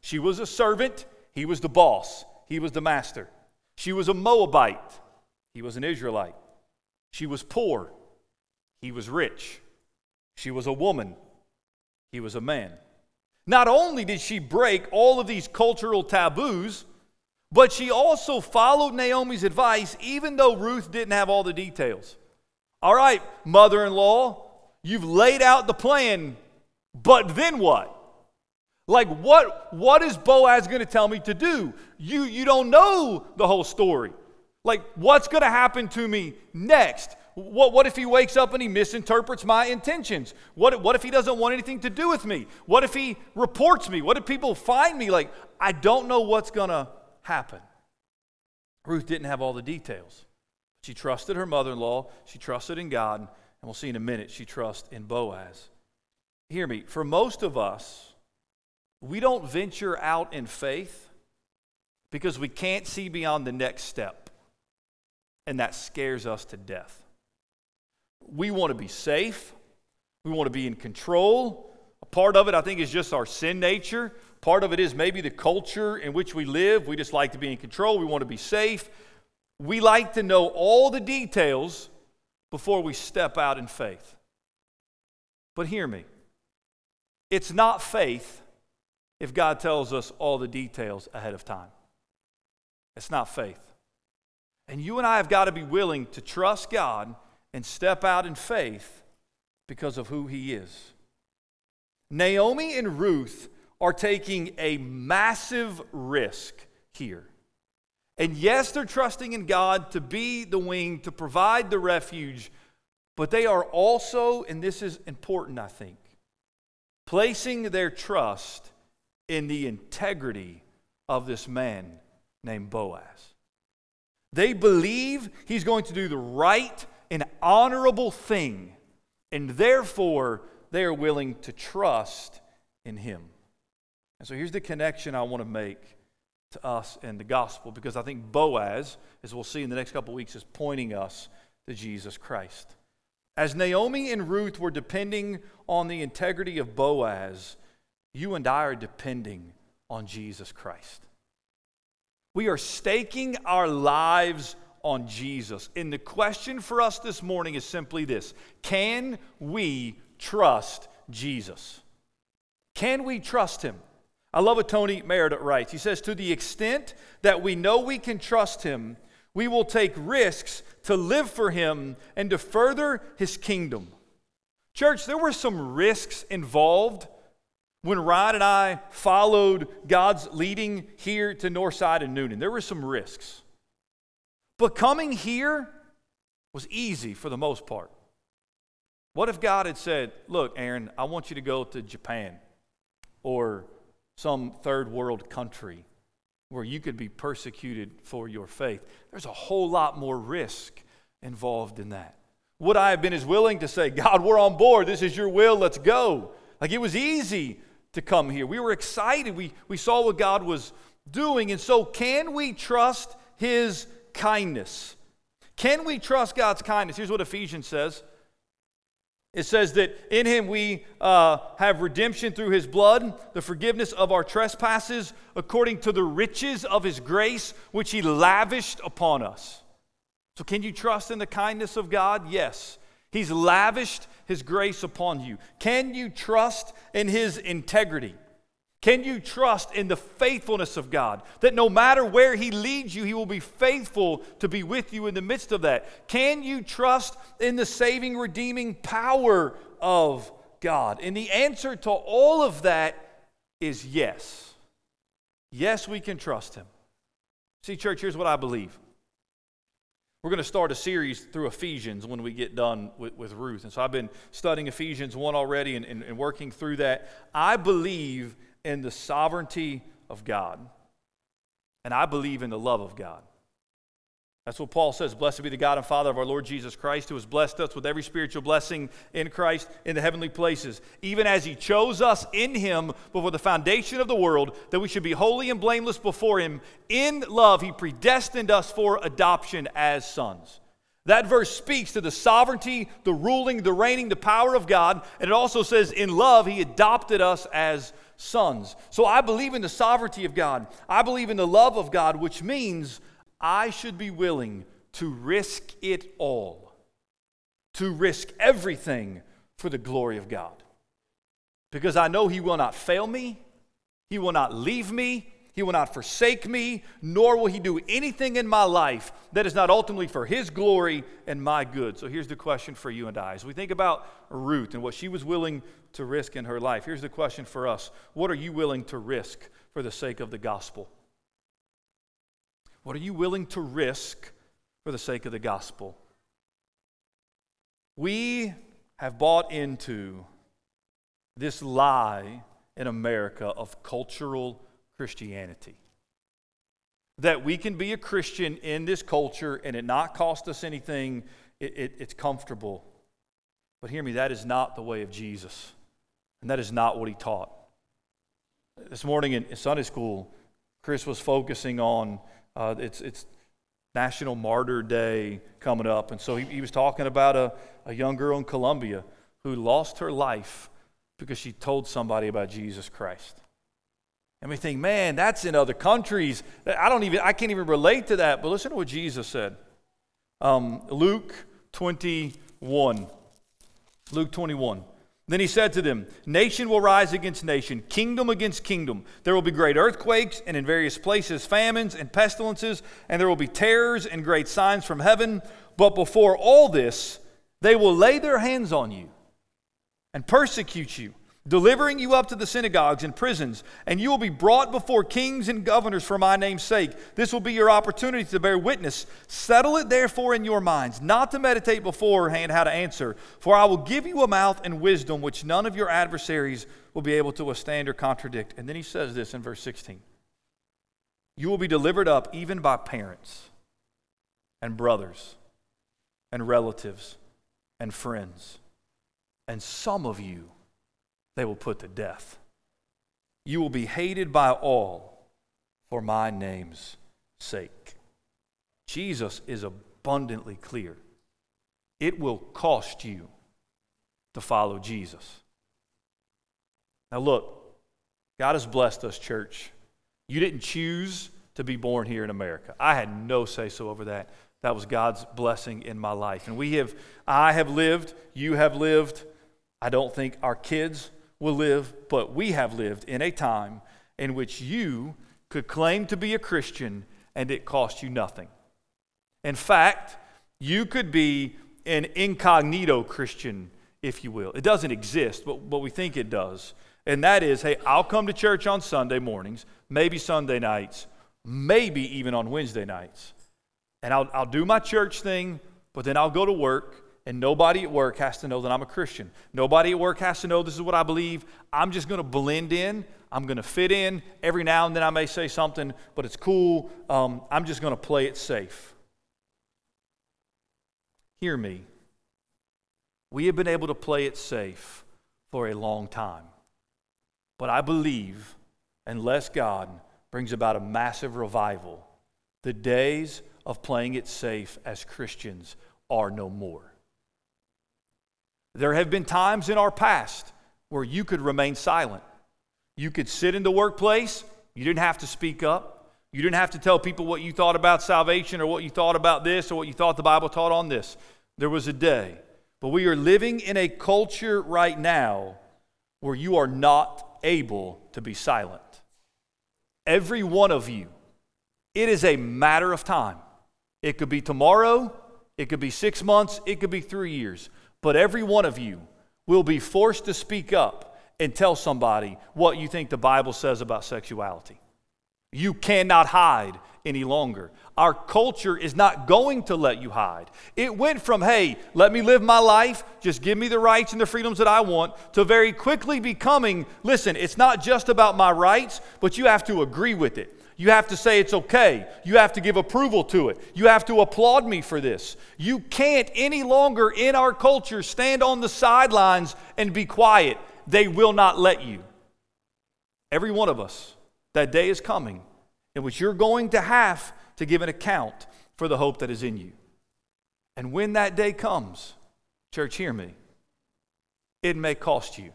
She was a servant, he was the boss, he was the master. She was a Moabite, he was an Israelite. She was poor, he was rich. She was a woman, he was a man. Not only did she break all of these cultural taboos, but she also followed Naomi's advice, even though Ruth didn't have all the details. All right, mother in law, you've laid out the plan, but then what? Like, what, what is Boaz going to tell me to do? You, you don't know the whole story. Like, what's going to happen to me next? What, what if he wakes up and he misinterprets my intentions? What, what if he doesn't want anything to do with me? What if he reports me? What if people find me? Like, I don't know what's going to happen. Ruth didn't have all the details. She trusted her mother in law, she trusted in God, and we'll see in a minute, she trusts in Boaz. Hear me, for most of us, we don't venture out in faith because we can't see beyond the next step, and that scares us to death. We want to be safe. We want to be in control. A part of it, I think, is just our sin nature. Part of it is maybe the culture in which we live. We just like to be in control. We want to be safe. We like to know all the details before we step out in faith. But hear me it's not faith if God tells us all the details ahead of time. It's not faith. And you and I have got to be willing to trust God and step out in faith because of who he is. Naomi and Ruth are taking a massive risk here. And yes, they're trusting in God to be the wing, to provide the refuge, but they are also, and this is important, I think, placing their trust in the integrity of this man named Boaz. They believe he's going to do the right and honorable thing, and therefore they are willing to trust in him. And so here's the connection I want to make to us and the gospel because I think Boaz, as we'll see in the next couple weeks, is pointing us to Jesus Christ. As Naomi and Ruth were depending on the integrity of Boaz, you and I are depending on Jesus Christ. We are staking our lives on Jesus. And the question for us this morning is simply this Can we trust Jesus? Can we trust him? I love what Tony Merida writes. He says, To the extent that we know we can trust him, we will take risks to live for him and to further his kingdom. Church, there were some risks involved when Ryan and I followed God's leading here to Northside and Newnan, There were some risks. But coming here was easy for the most part. What if God had said, Look, Aaron, I want you to go to Japan or some third world country where you could be persecuted for your faith? There's a whole lot more risk involved in that. Would I have been as willing to say, God, we're on board. This is your will. Let's go? Like it was easy to come here. We were excited. We, we saw what God was doing. And so, can we trust His kindness. Can we trust God's kindness? Here's what Ephesians says it says that in him we uh, have redemption through his blood, the forgiveness of our trespasses, according to the riches of his grace, which he lavished upon us. So, can you trust in the kindness of God? Yes. He's lavished his grace upon you. Can you trust in his integrity? Can you trust in the faithfulness of God? That no matter where He leads you, He will be faithful to be with you in the midst of that. Can you trust in the saving, redeeming power of God? And the answer to all of that is yes. Yes, we can trust Him. See, church, here's what I believe We're going to start a series through Ephesians when we get done with, with Ruth. And so I've been studying Ephesians 1 already and, and, and working through that. I believe in the sovereignty of God, and I believe in the love of God. That's what Paul says. Blessed be the God and Father of our Lord Jesus Christ, who has blessed us with every spiritual blessing in Christ in the heavenly places, even as he chose us in him before the foundation of the world, that we should be holy and blameless before him. In love, he predestined us for adoption as sons. That verse speaks to the sovereignty, the ruling, the reigning, the power of God. And it also says, in love, he adopted us as sons. So I believe in the sovereignty of God. I believe in the love of God, which means I should be willing to risk it all, to risk everything for the glory of God. Because I know He will not fail me, He will not leave me, He will not forsake me, nor will He do anything in my life that is not ultimately for His glory and my good. So here's the question for you and I. As we think about Ruth and what she was willing to risk in her life, here's the question for us What are you willing to risk for the sake of the gospel? What are you willing to risk for the sake of the gospel? We have bought into this lie in America of cultural Christianity. That we can be a Christian in this culture and it not cost us anything, it, it, it's comfortable. But hear me, that is not the way of Jesus. And that is not what he taught. This morning in Sunday school, Chris was focusing on uh, it's, it's National Martyr Day coming up. And so he, he was talking about a, a young girl in Colombia who lost her life because she told somebody about Jesus Christ. And we think, man, that's in other countries. I don't even, I can't even relate to that. But listen to what Jesus said. Um, Luke 21. Luke 21. Then he said to them, Nation will rise against nation, kingdom against kingdom. There will be great earthquakes, and in various places famines and pestilences, and there will be terrors and great signs from heaven. But before all this, they will lay their hands on you and persecute you delivering you up to the synagogues and prisons, and you will be brought before kings and governors for my name's sake. This will be your opportunity to bear witness. Settle it therefore in your minds, not to meditate beforehand how to answer, for I will give you a mouth and wisdom which none of your adversaries will be able to withstand or contradict. And then he says this in verse 16 You will be delivered up even by parents and brothers and relatives and friends, and some of you they will put to death. You will be hated by all for my name's sake. Jesus is abundantly clear. It will cost you to follow Jesus. Now, look, God has blessed us, church. You didn't choose to be born here in America. I had no say so over that. That was God's blessing in my life. And we have, I have lived, you have lived. I don't think our kids will live, but we have lived in a time in which you could claim to be a Christian and it cost you nothing. In fact, you could be an incognito Christian, if you will. It doesn't exist, but, but we think it does. And that is hey, I'll come to church on Sunday mornings, maybe Sunday nights, maybe even on Wednesday nights. And I'll, I'll do my church thing, but then I'll go to work and nobody at work has to know that I'm a Christian. Nobody at work has to know this is what I believe. I'm just going to blend in. I'm going to fit in. Every now and then I may say something, but it's cool. Um, I'm just going to play it safe. Hear me. We have been able to play it safe for a long time. But I believe, unless God brings about a massive revival, the days of playing it safe as Christians are no more. There have been times in our past where you could remain silent. You could sit in the workplace, you didn't have to speak up. You didn't have to tell people what you thought about salvation or what you thought about this or what you thought the Bible taught on this. There was a day. But we are living in a culture right now where you are not able to be silent. Every one of you, it is a matter of time. It could be tomorrow, it could be six months, it could be three years. But every one of you will be forced to speak up and tell somebody what you think the Bible says about sexuality. You cannot hide any longer. Our culture is not going to let you hide. It went from, hey, let me live my life, just give me the rights and the freedoms that I want, to very quickly becoming, listen, it's not just about my rights, but you have to agree with it. You have to say it's okay. You have to give approval to it. You have to applaud me for this. You can't any longer in our culture stand on the sidelines and be quiet. They will not let you. Every one of us, that day is coming in which you're going to have to give an account for the hope that is in you. And when that day comes, church, hear me, it may cost you.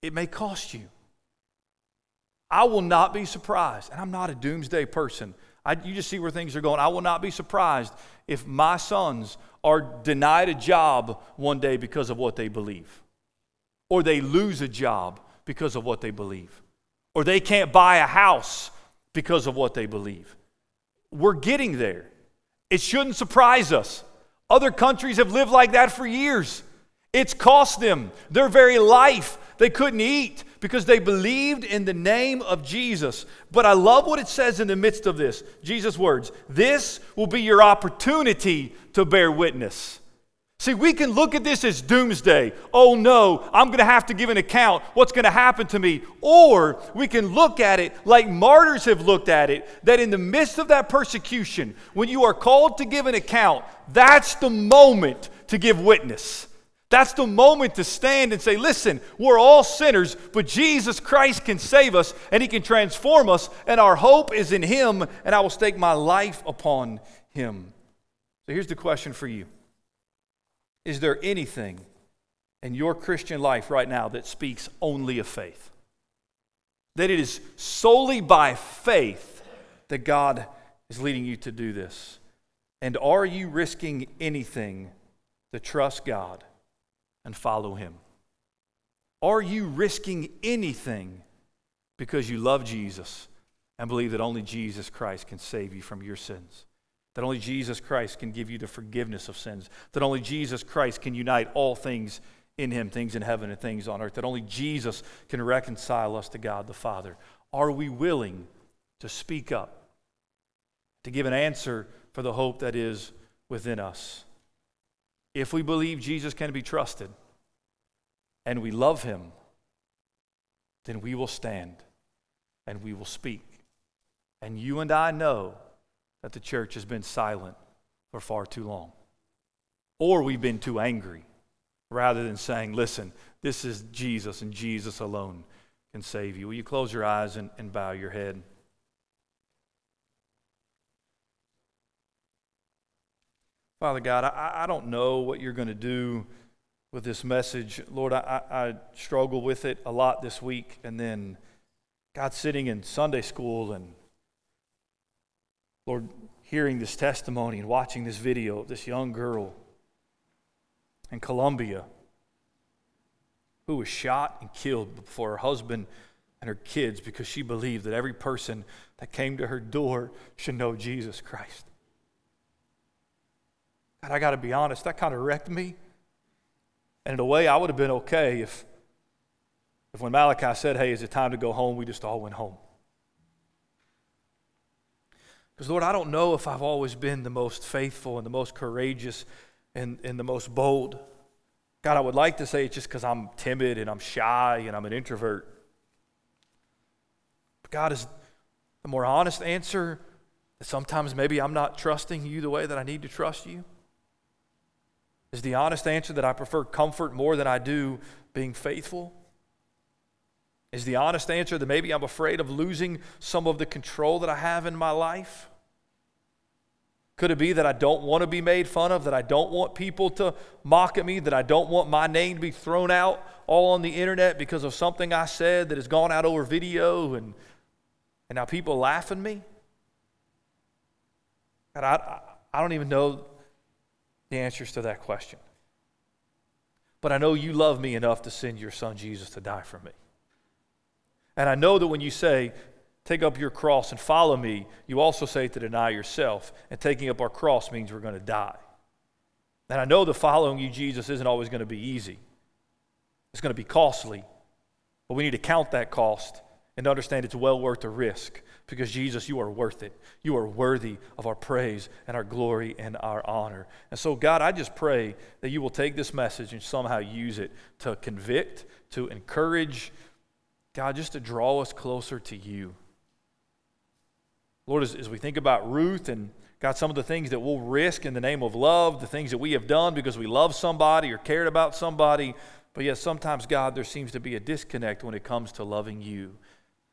It may cost you. I will not be surprised, and I'm not a doomsday person. I, you just see where things are going. I will not be surprised if my sons are denied a job one day because of what they believe, or they lose a job because of what they believe, or they can't buy a house because of what they believe. We're getting there. It shouldn't surprise us. Other countries have lived like that for years. It's cost them their very life. They couldn't eat because they believed in the name of Jesus. But I love what it says in the midst of this Jesus' words this will be your opportunity to bear witness. See, we can look at this as doomsday. Oh no, I'm going to have to give an account. What's going to happen to me? Or we can look at it like martyrs have looked at it that in the midst of that persecution, when you are called to give an account, that's the moment to give witness. That's the moment to stand and say, listen, we're all sinners, but Jesus Christ can save us and He can transform us, and our hope is in Him, and I will stake my life upon Him. So here's the question for you Is there anything in your Christian life right now that speaks only of faith? That it is solely by faith that God is leading you to do this? And are you risking anything to trust God? And follow Him? Are you risking anything because you love Jesus and believe that only Jesus Christ can save you from your sins? That only Jesus Christ can give you the forgiveness of sins? That only Jesus Christ can unite all things in Him, things in heaven and things on earth? That only Jesus can reconcile us to God the Father? Are we willing to speak up, to give an answer for the hope that is within us? If we believe Jesus can be trusted and we love him, then we will stand and we will speak. And you and I know that the church has been silent for far too long. Or we've been too angry rather than saying, listen, this is Jesus and Jesus alone can save you. Will you close your eyes and, and bow your head? Father God, I, I don't know what you're going to do with this message. Lord, I, I struggle with it a lot this week. And then, God, sitting in Sunday school and, Lord, hearing this testimony and watching this video of this young girl in Colombia who was shot and killed before her husband and her kids because she believed that every person that came to her door should know Jesus Christ. God, I got to be honest, that kind of wrecked me. And in a way, I would have been okay if, if when Malachi said, hey, is it time to go home, we just all went home. Because, Lord, I don't know if I've always been the most faithful and the most courageous and, and the most bold. God, I would like to say it's just because I'm timid and I'm shy and I'm an introvert. But, God, is the more honest answer that sometimes maybe I'm not trusting you the way that I need to trust you? Is the honest answer that I prefer comfort more than I do being faithful? Is the honest answer that maybe I'm afraid of losing some of the control that I have in my life? Could it be that I don't want to be made fun of, that I don't want people to mock at me, that I don't want my name to be thrown out all on the internet because of something I said that has gone out over video and, and now people laughing me? God, I, I don't even know the answers to that question. But I know you love me enough to send your son Jesus to die for me. And I know that when you say, take up your cross and follow me, you also say to deny yourself. And taking up our cross means we're going to die. And I know that following you, Jesus, isn't always going to be easy, it's going to be costly. But we need to count that cost and understand it's well worth the risk because Jesus, you are worth it. You are worthy of our praise and our glory and our honor. And so, God, I just pray that you will take this message and somehow use it to convict, to encourage, God, just to draw us closer to you. Lord, as, as we think about Ruth and God, some of the things that we'll risk in the name of love, the things that we have done because we love somebody or cared about somebody, but yet sometimes, God, there seems to be a disconnect when it comes to loving you,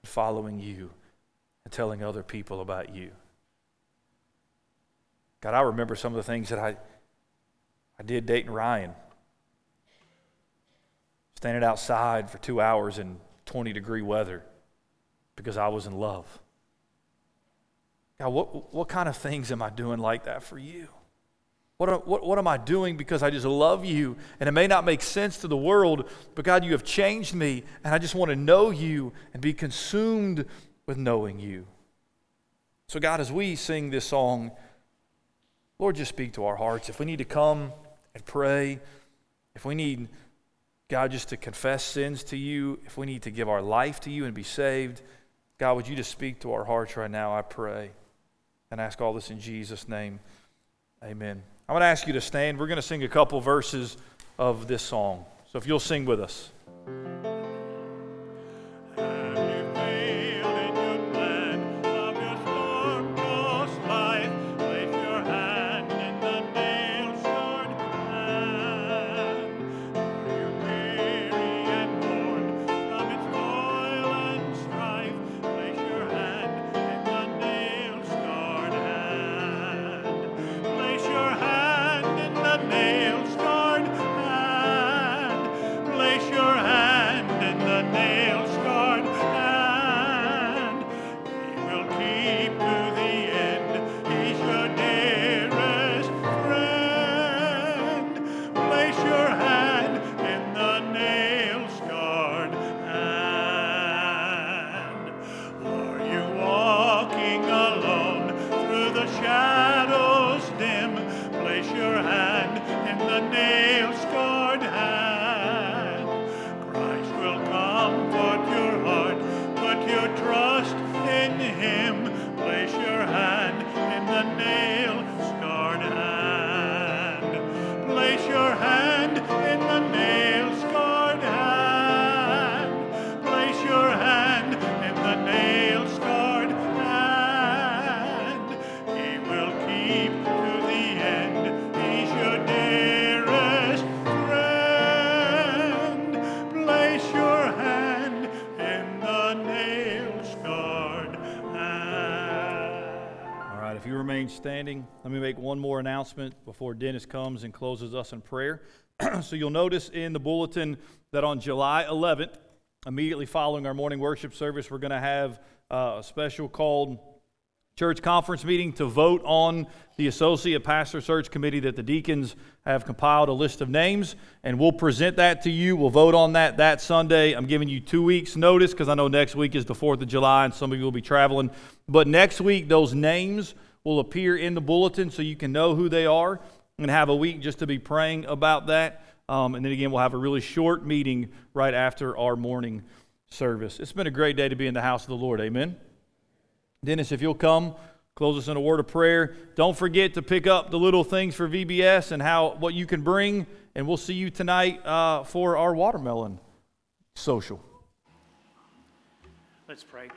following you and telling other people about you. God, I remember some of the things that I, I did dating Ryan. Standing outside for two hours in 20 degree weather because I was in love. God, what, what kind of things am I doing like that for you? What, what, what am I doing because I just love you? And it may not make sense to the world, but God, you have changed me, and I just want to know you and be consumed with knowing you. So, God, as we sing this song, Lord, just speak to our hearts. If we need to come and pray, if we need, God, just to confess sins to you, if we need to give our life to you and be saved, God, would you just speak to our hearts right now, I pray. And ask all this in Jesus' name. Amen. I'm going to ask you to stand. We're going to sing a couple verses of this song. So if you'll sing with us. Standing, let me make one more announcement before Dennis comes and closes us in prayer. so you'll notice in the bulletin that on July 11th, immediately following our morning worship service, we're going to have uh, a special called church conference meeting to vote on the associate pastor search committee that the deacons have compiled a list of names and we'll present that to you. We'll vote on that that sunday. I'm giving you two weeks notice because i know next week is the 4th of july and some of you will be traveling. But next week those names will appear in the bulletin so you can know who they are and have a week just to be praying about that um, and then again we'll have a really short meeting right after our morning service it's been a great day to be in the house of the lord amen Dennis, if you'll come, close us in a word of prayer. Don't forget to pick up the little things for VBS and how what you can bring, and we'll see you tonight uh, for our watermelon social. Let's pray.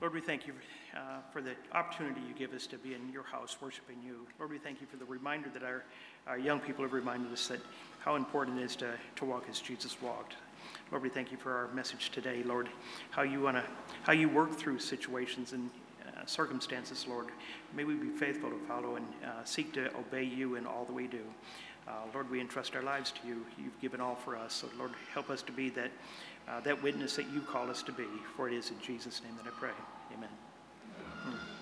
Lord, we thank you uh, for the opportunity you give us to be in your house worshiping you. Lord, we thank you for the reminder that our, our young people have reminded us that how important it is to, to walk as Jesus walked. Lord, we thank you for our message today, Lord, how you want to, how you work through situations and uh, circumstances, Lord. May we be faithful to follow and uh, seek to obey you in all that we do. Uh, Lord, we entrust our lives to you. You've given all for us. So, Lord, help us to be that, uh, that witness that you call us to be. For it is in Jesus' name that I pray. Amen. Mm.